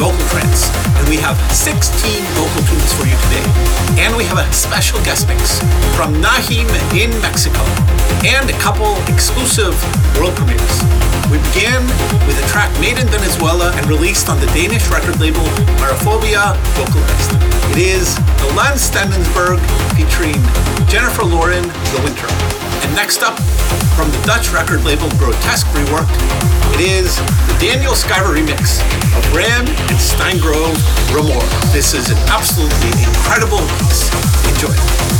vocal trends. And we have 16 vocal tunes for you today. And we have a special guest mix from Nahim in Mexico and a couple exclusive world premieres. We begin with a track made in Venezuela and released on the Danish record label Marafobia Vocalist. It is Elan Stendensberg featuring Jennifer Lauren, The Winter. And next up, from the Dutch record label Grotesque Reworked. It is the Daniel Skyver remix of Ram and Steingrove Remore. This is an absolutely incredible piece. Enjoy.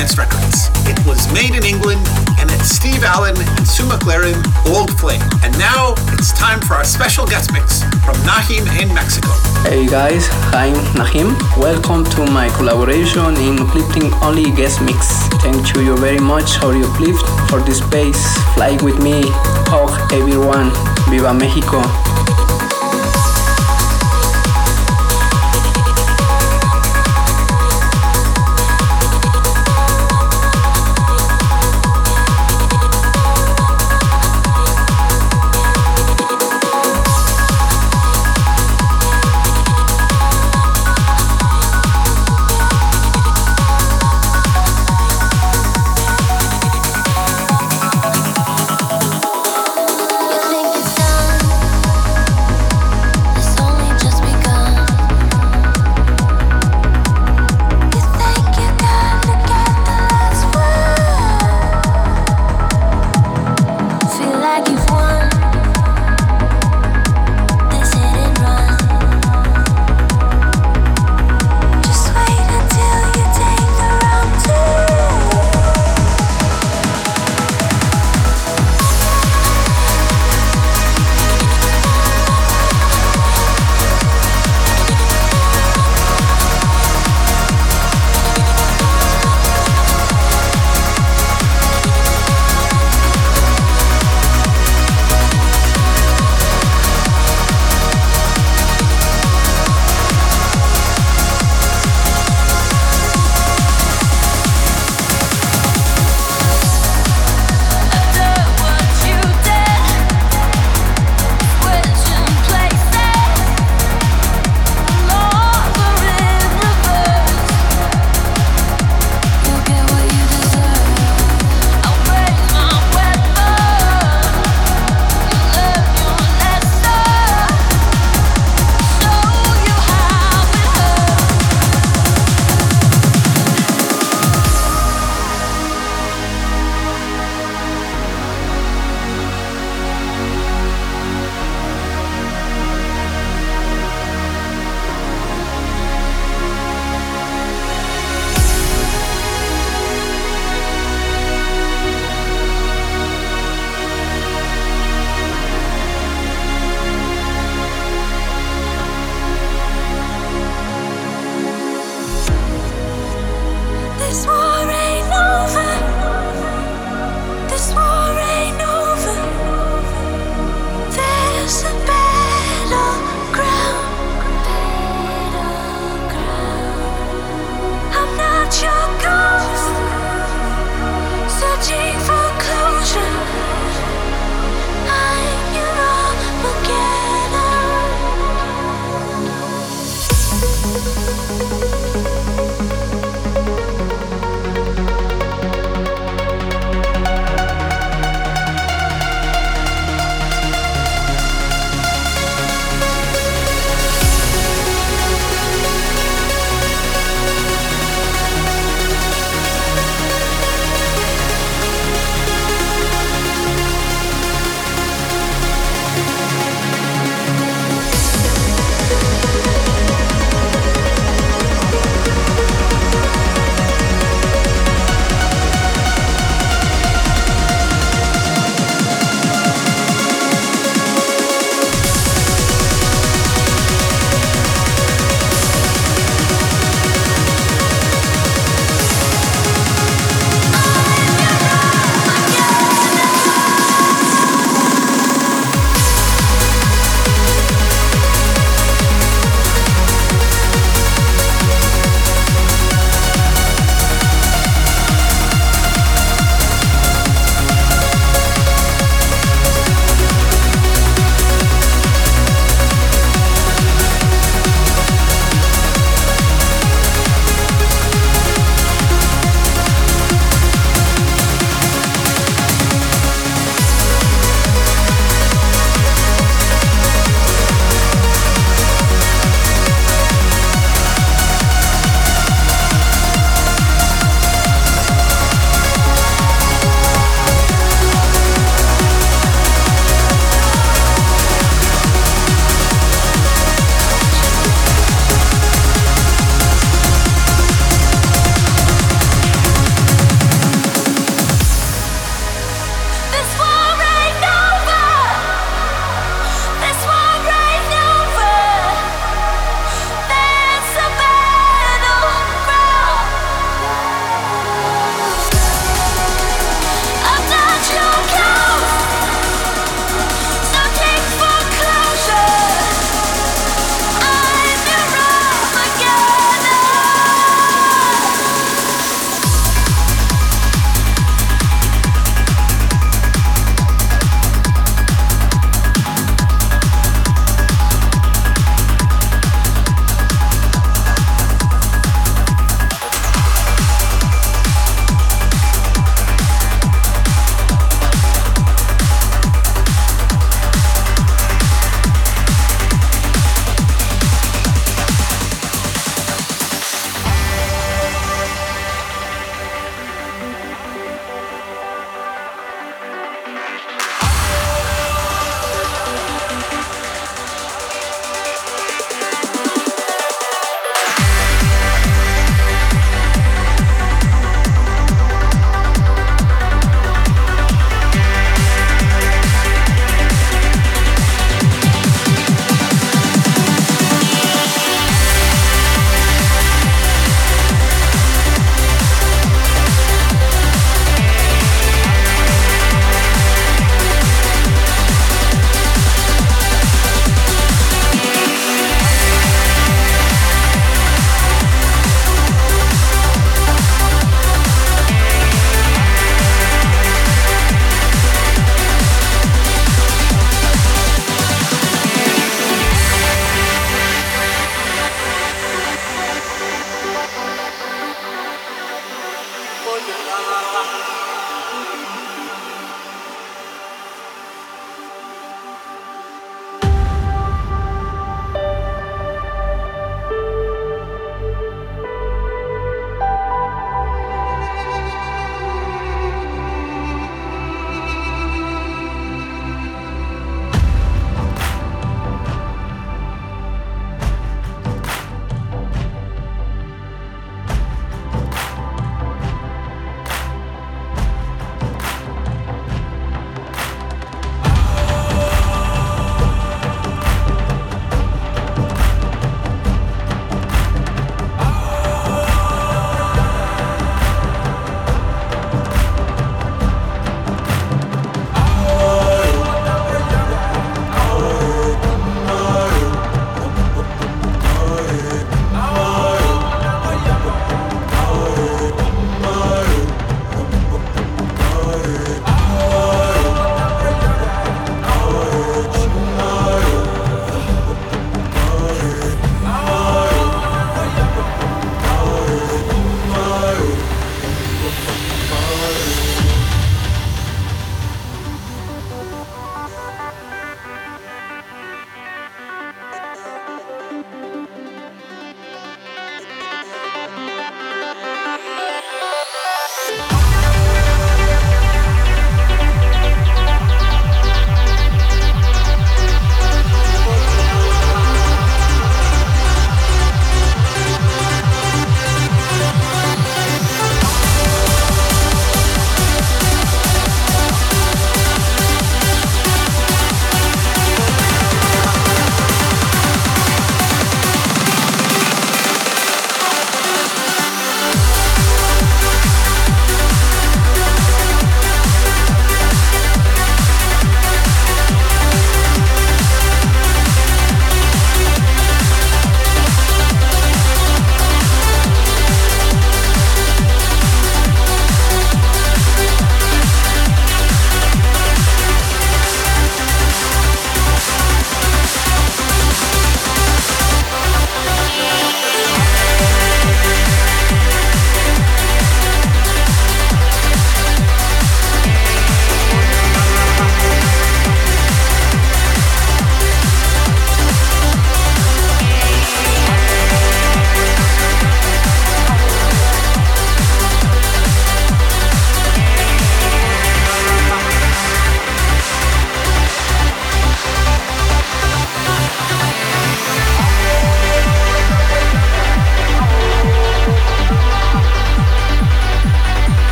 Trance Records. It was made in England, and it's Steve Allen and Sue McLaren, Old Flame. And now it's time for our special guest mix from Nahim in Mexico. Hey guys, I'm Nahim. Welcome to my collaboration in Uplifting Only Guest Mix. Thank you very much for Ori Uplift, for this space. Fly with me. Hug everyone. Viva Mexico.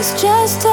Please just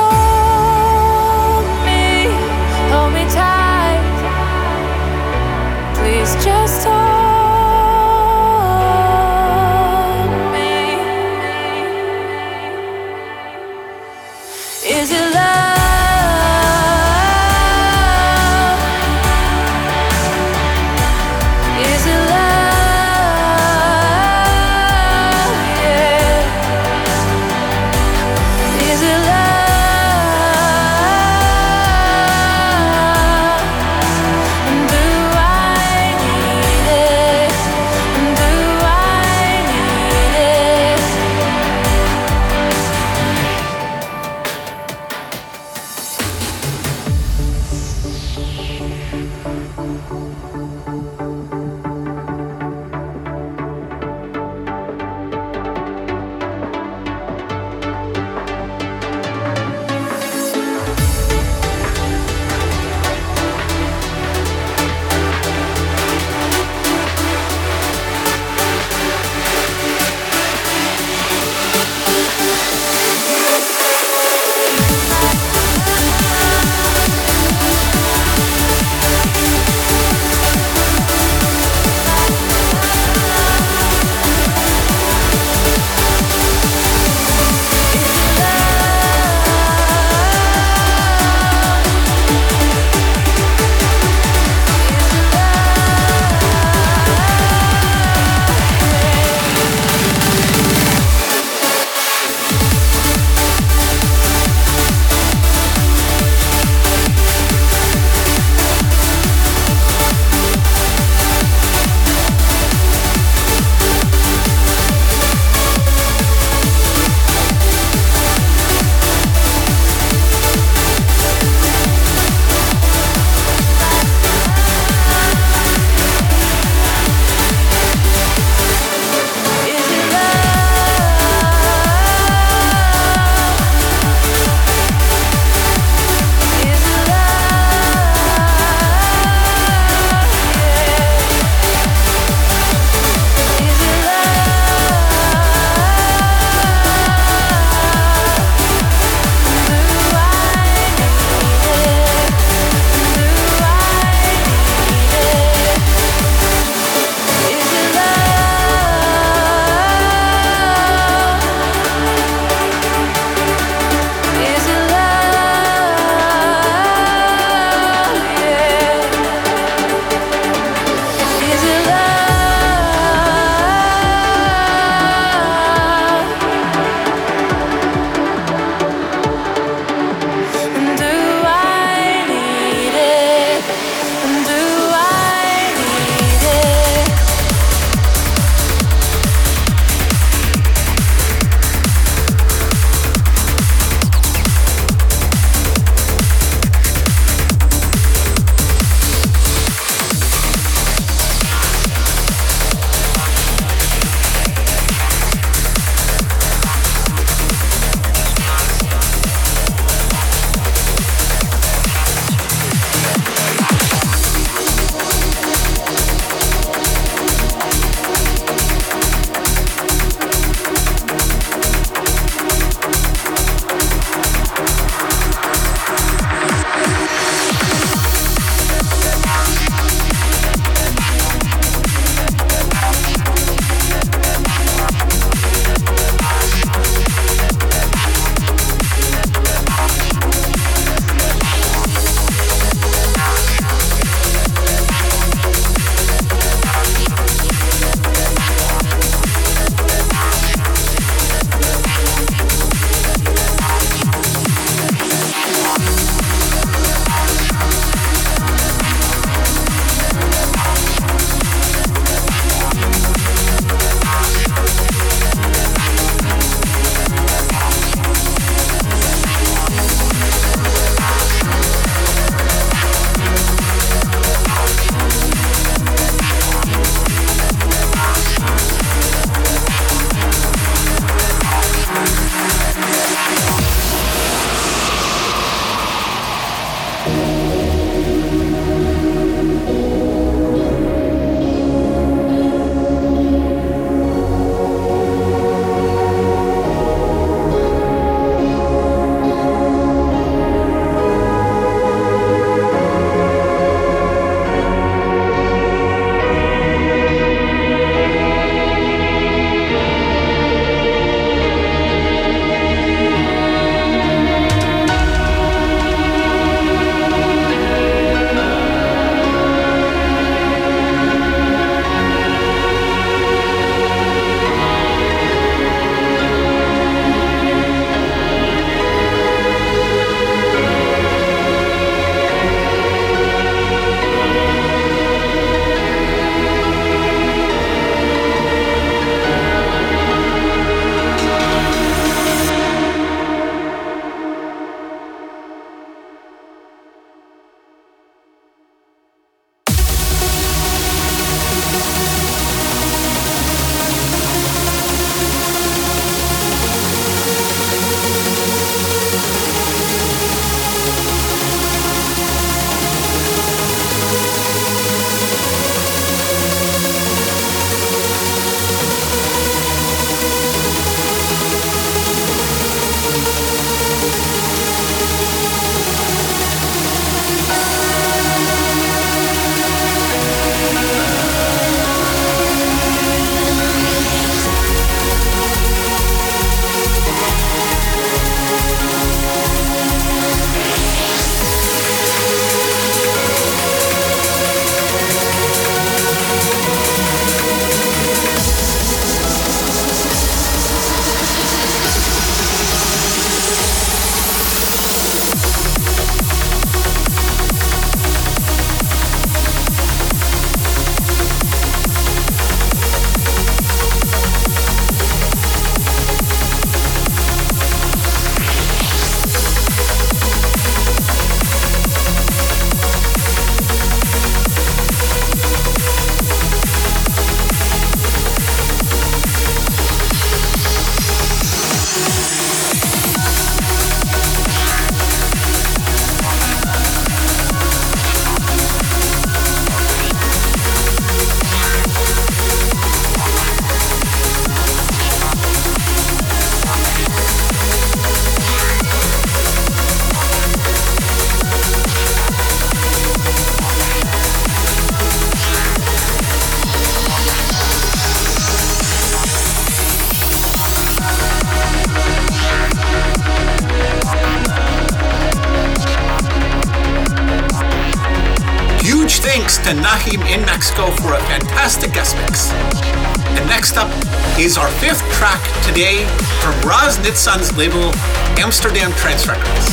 Raz Nitzan's label Amsterdam Trance Records.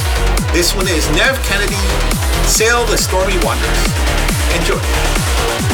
This one is Nev Kennedy, Sail the Stormy Waters. Enjoy.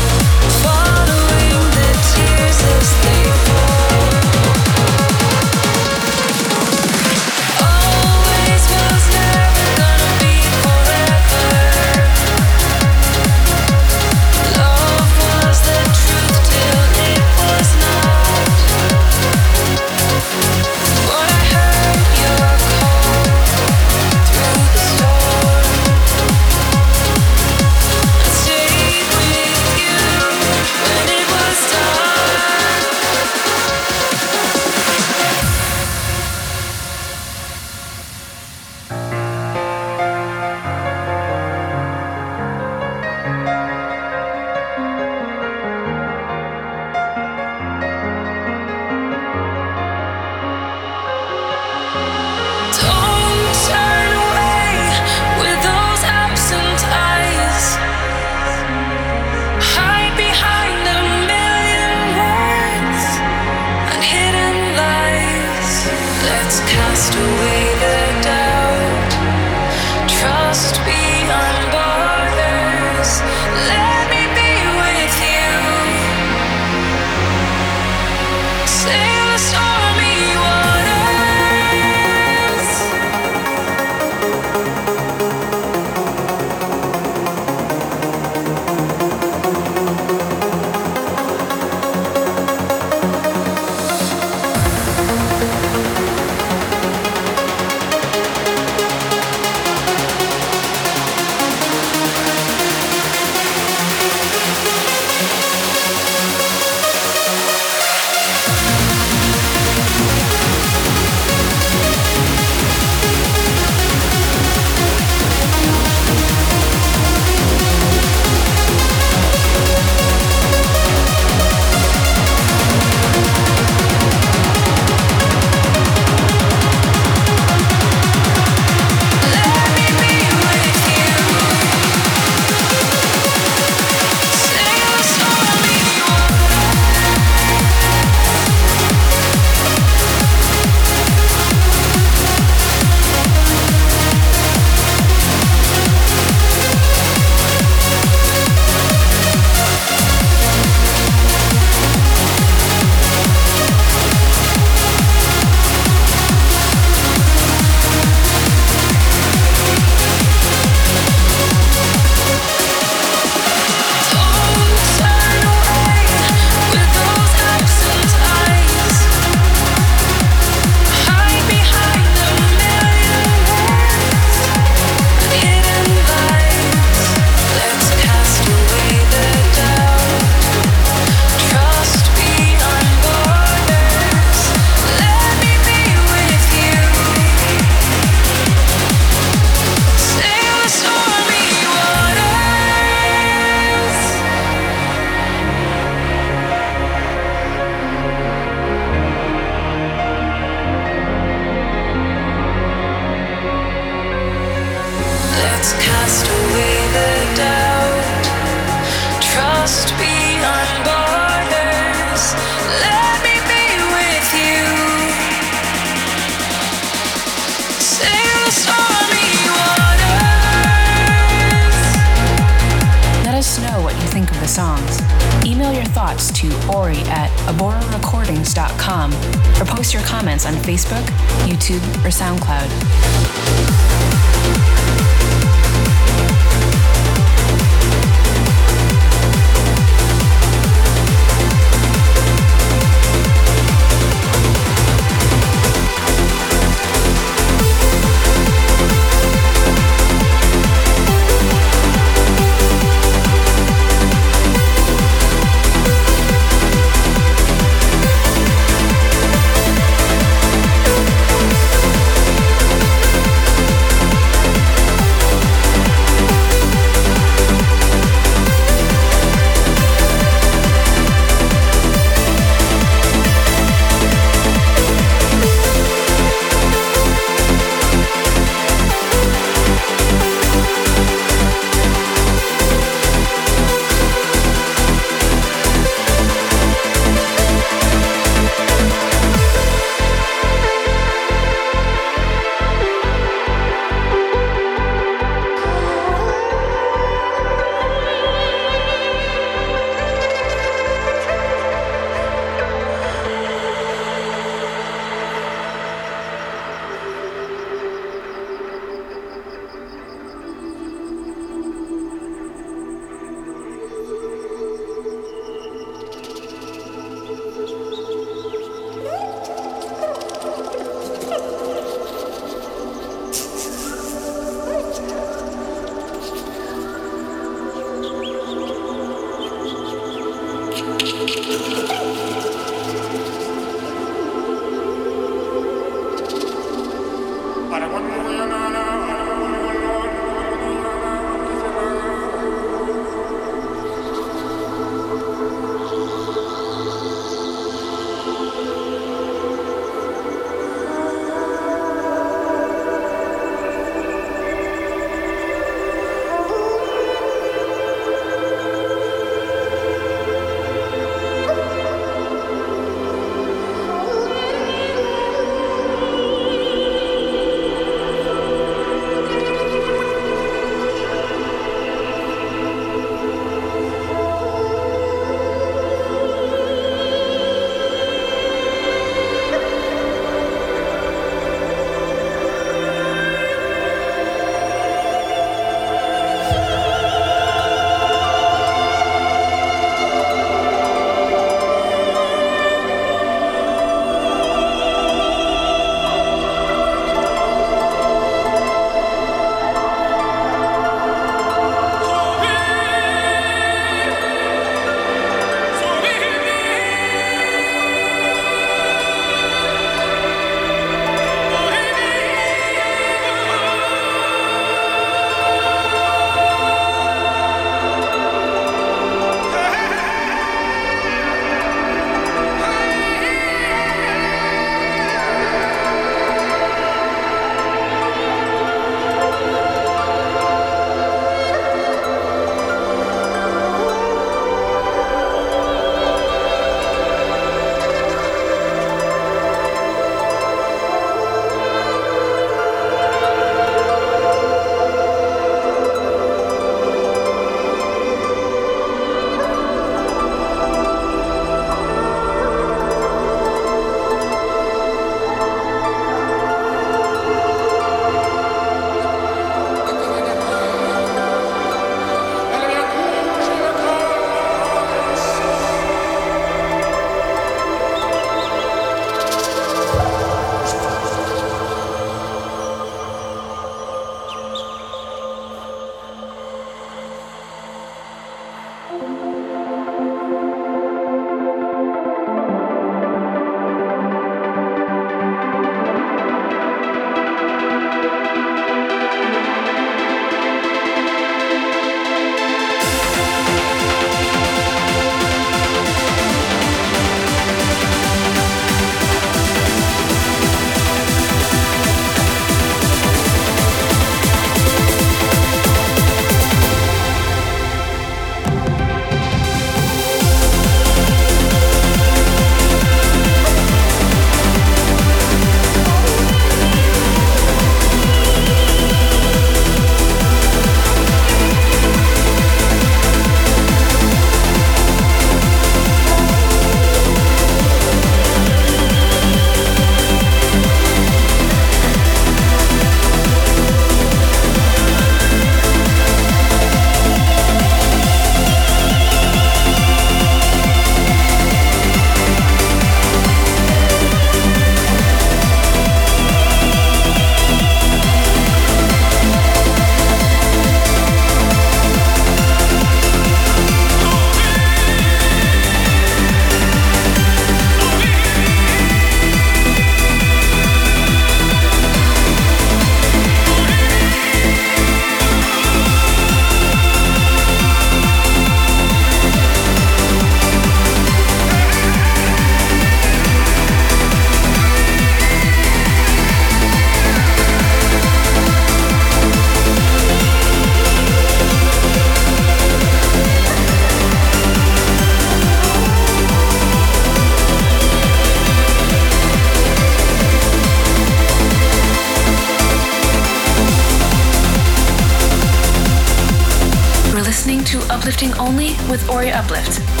With Ori Uplift.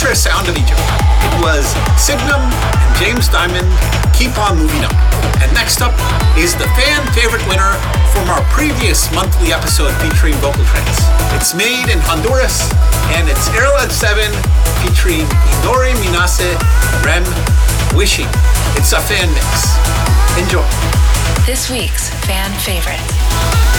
From Sound of Egypt. It was Signum and James Dymond, Keep On Moving Up. And next up is the fan favorite winner from our previous monthly episode featuring vocal trends. It's made in Honduras, and it's Airlad 7 featuring Inori Minase Rem Wishing. It's a fan mix. Enjoy. This week's fan favorite.「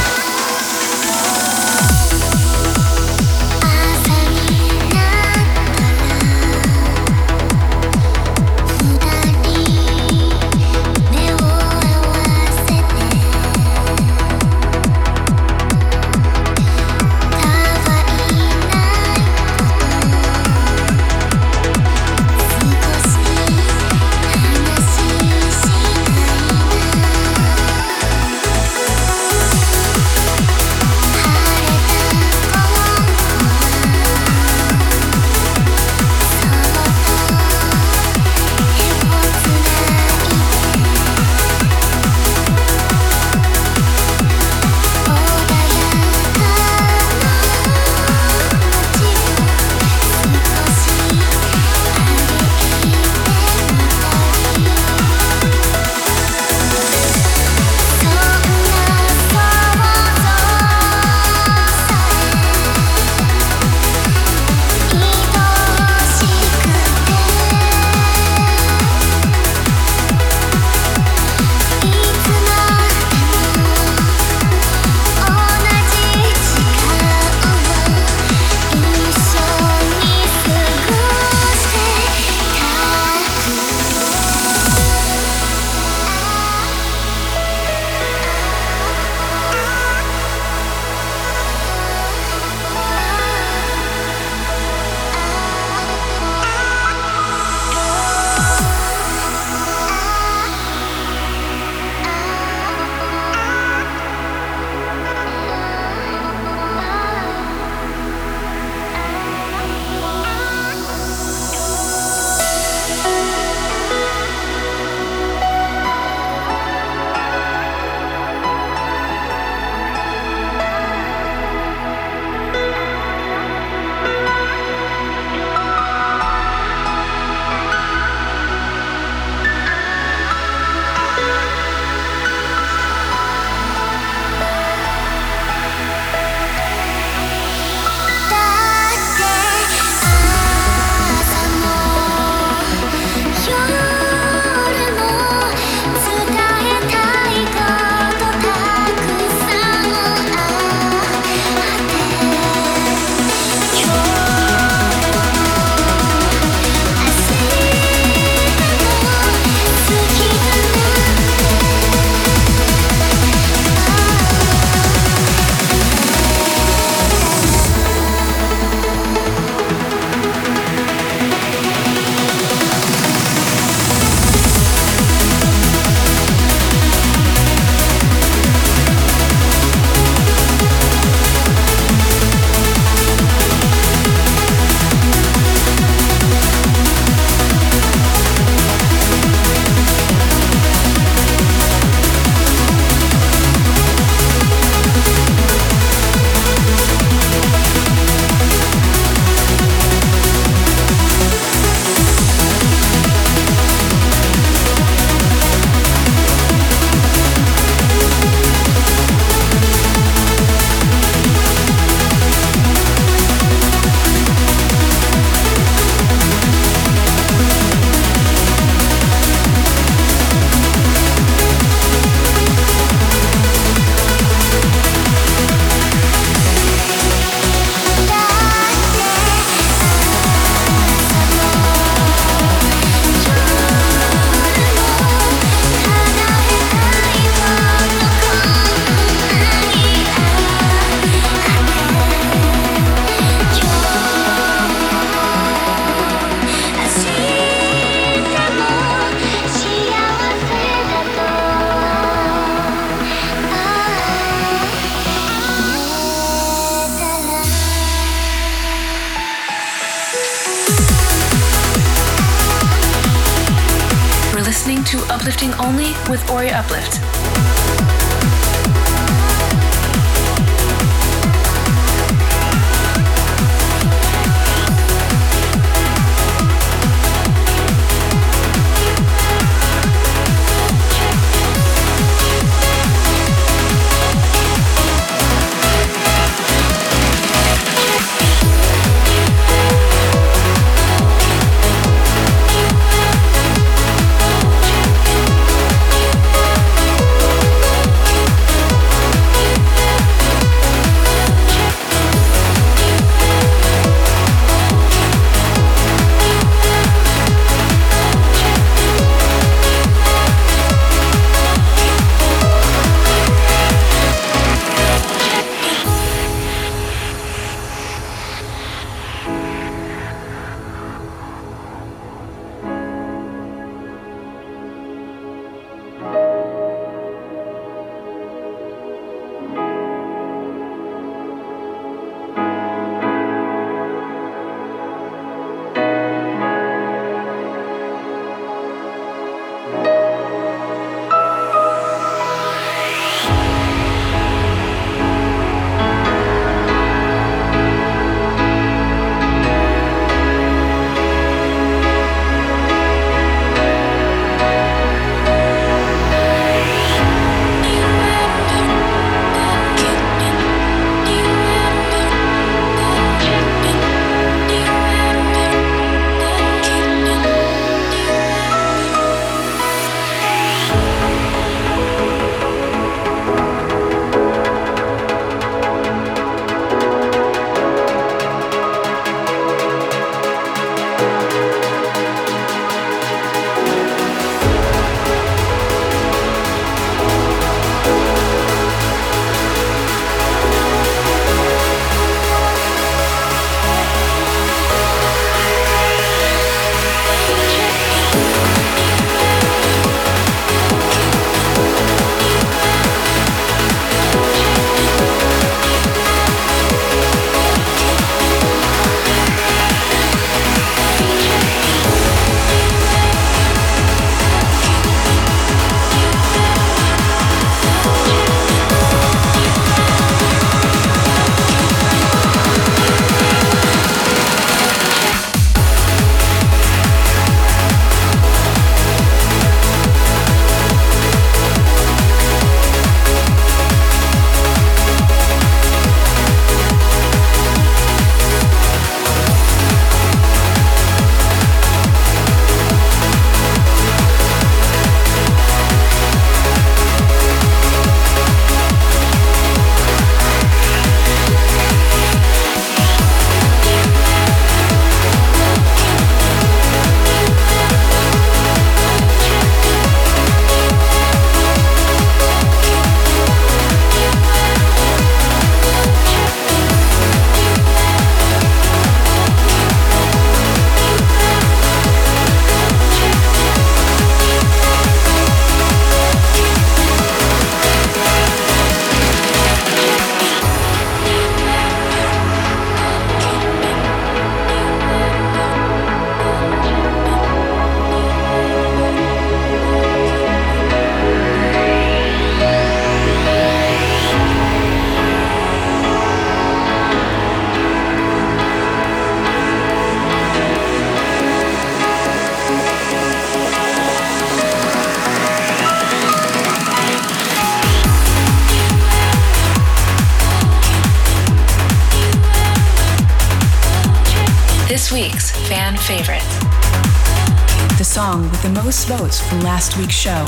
from last week's show.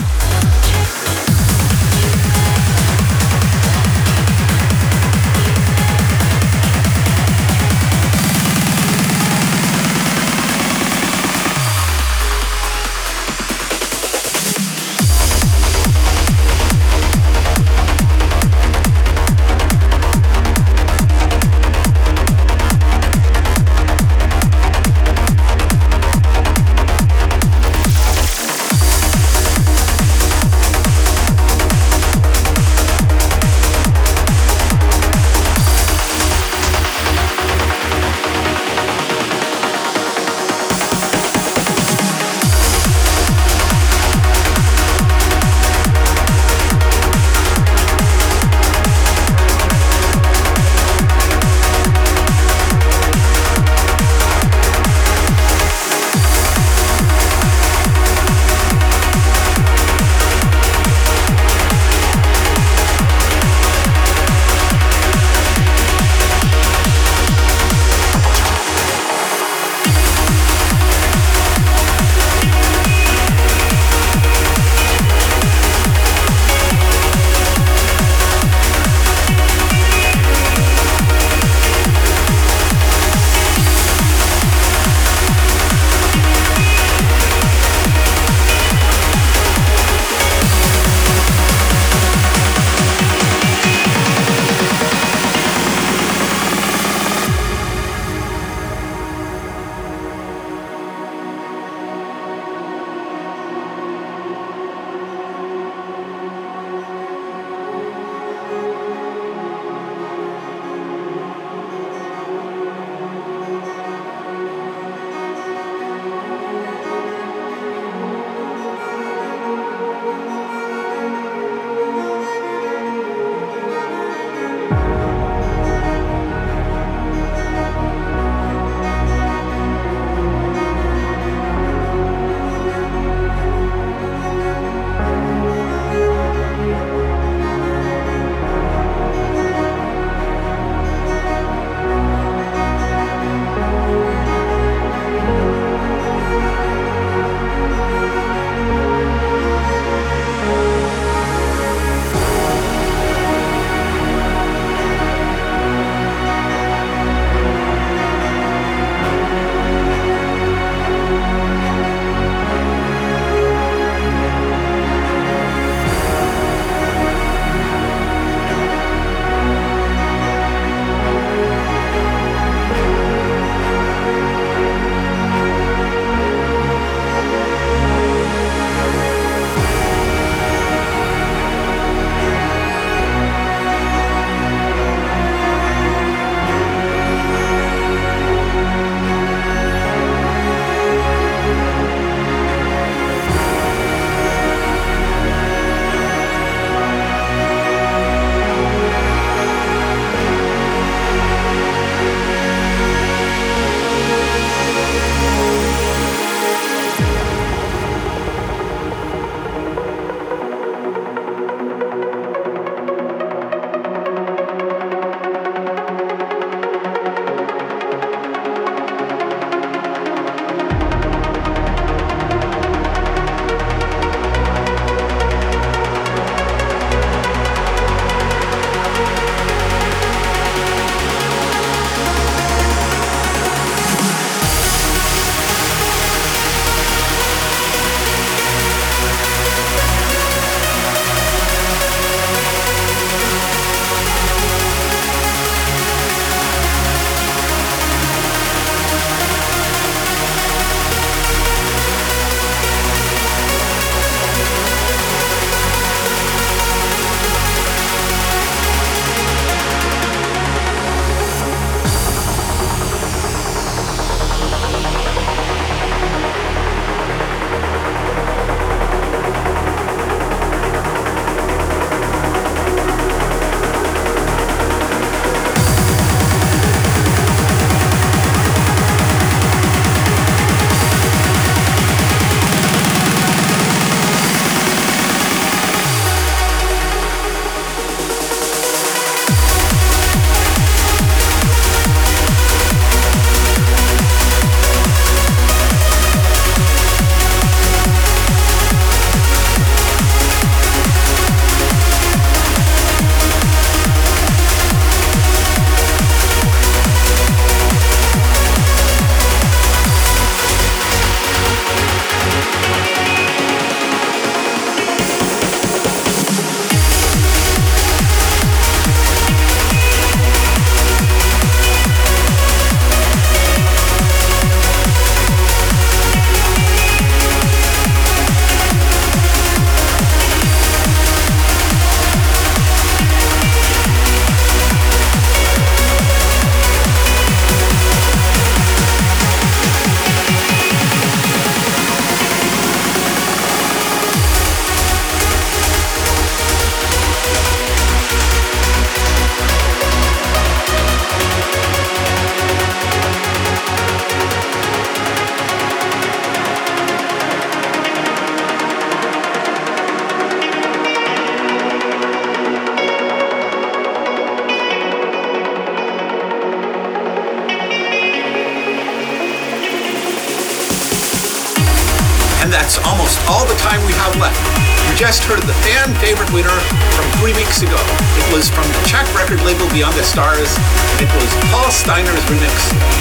Just heard the fan favorite winner from three weeks ago. It was from the Czech record label Beyond the Stars. It was Paul Steiner's remix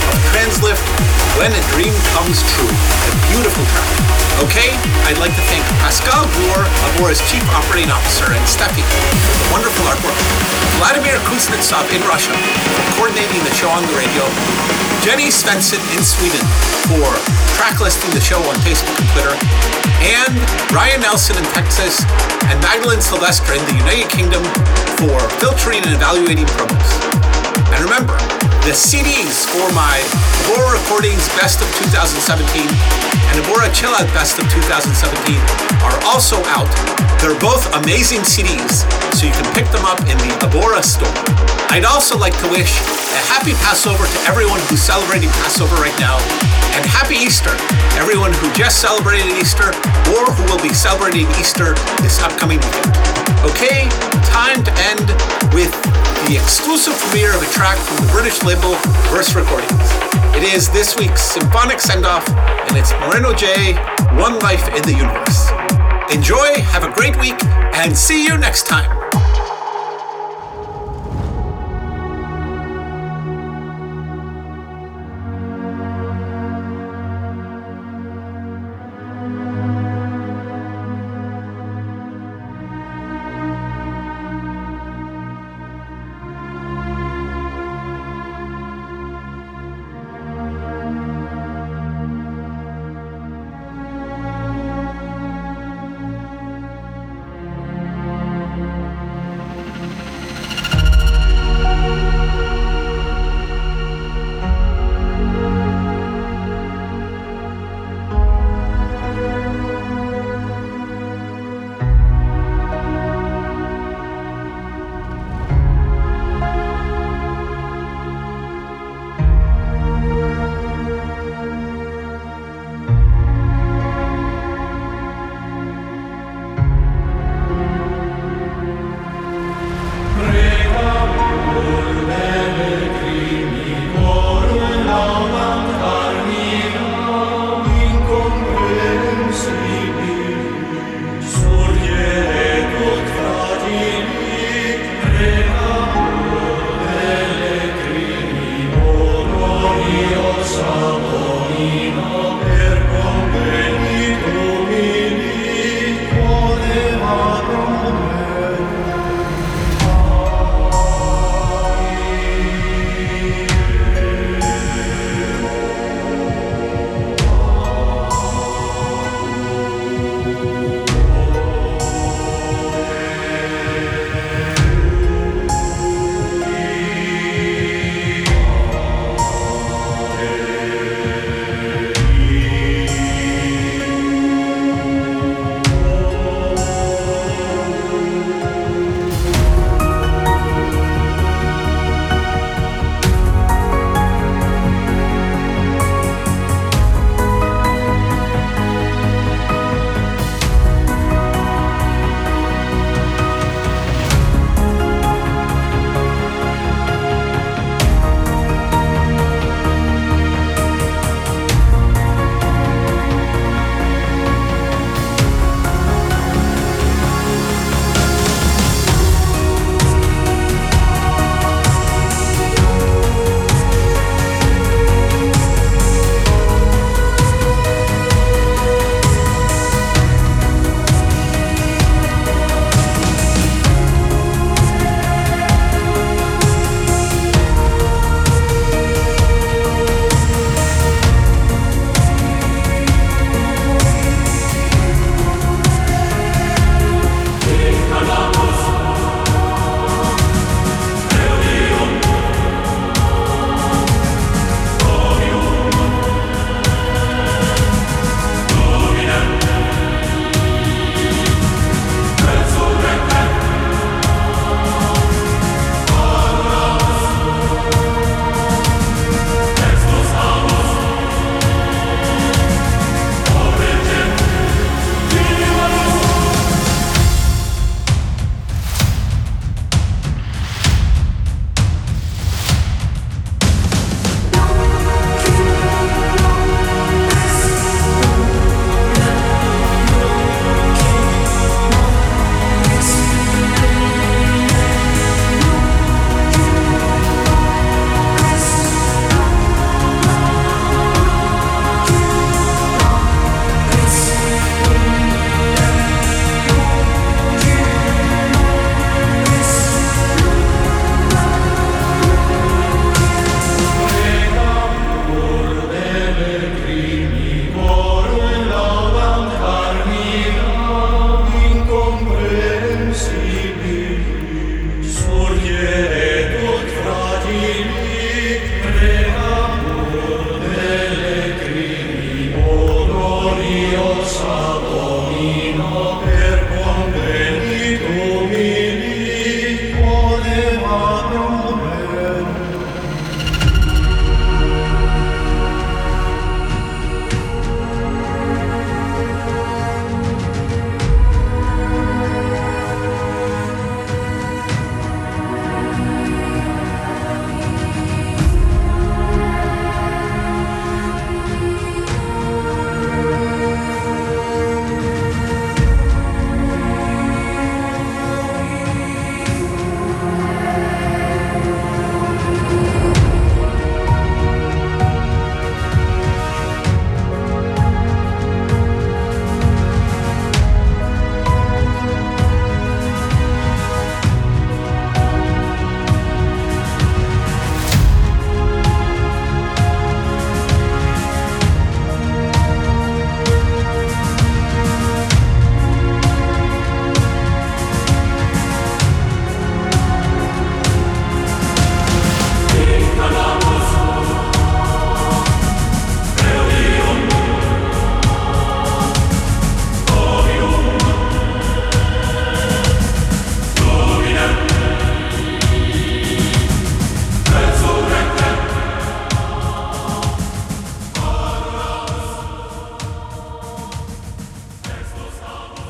of Translift, When a Dream Comes True. A beautiful track. Okay, I'd like to thank Pascal Brewer, Abora's Chief Operating Officer, and Steffi for the wonderful artwork. Vladimir Kuznetsov in Russia for coordinating the show on the radio. Jenny Svensson in Sweden for track listing the show on Facebook and Twitter. And Ryan Nelson in Texas and Magdalene Sylvester in the United Kingdom for filtering and evaluating promos. And remember, the CDs for my Abora Recordings Best of 2017 and Abora Chill Out Best of 2017 are also out. They're both amazing CDs, so you can pick them up in the Abora store. I'd also like to wish a happy Passover to everyone who's celebrating Passover right now, and happy Easter, everyone who just celebrated Easter or who will be celebrating Easter this upcoming weekend. Okay, time to end with the exclusive premiere of a track from the British label Verse Recordings. It is this week's symphonic send off, and it's Moreno J, One Life in the Universe. Enjoy, have a great week, and see you next time.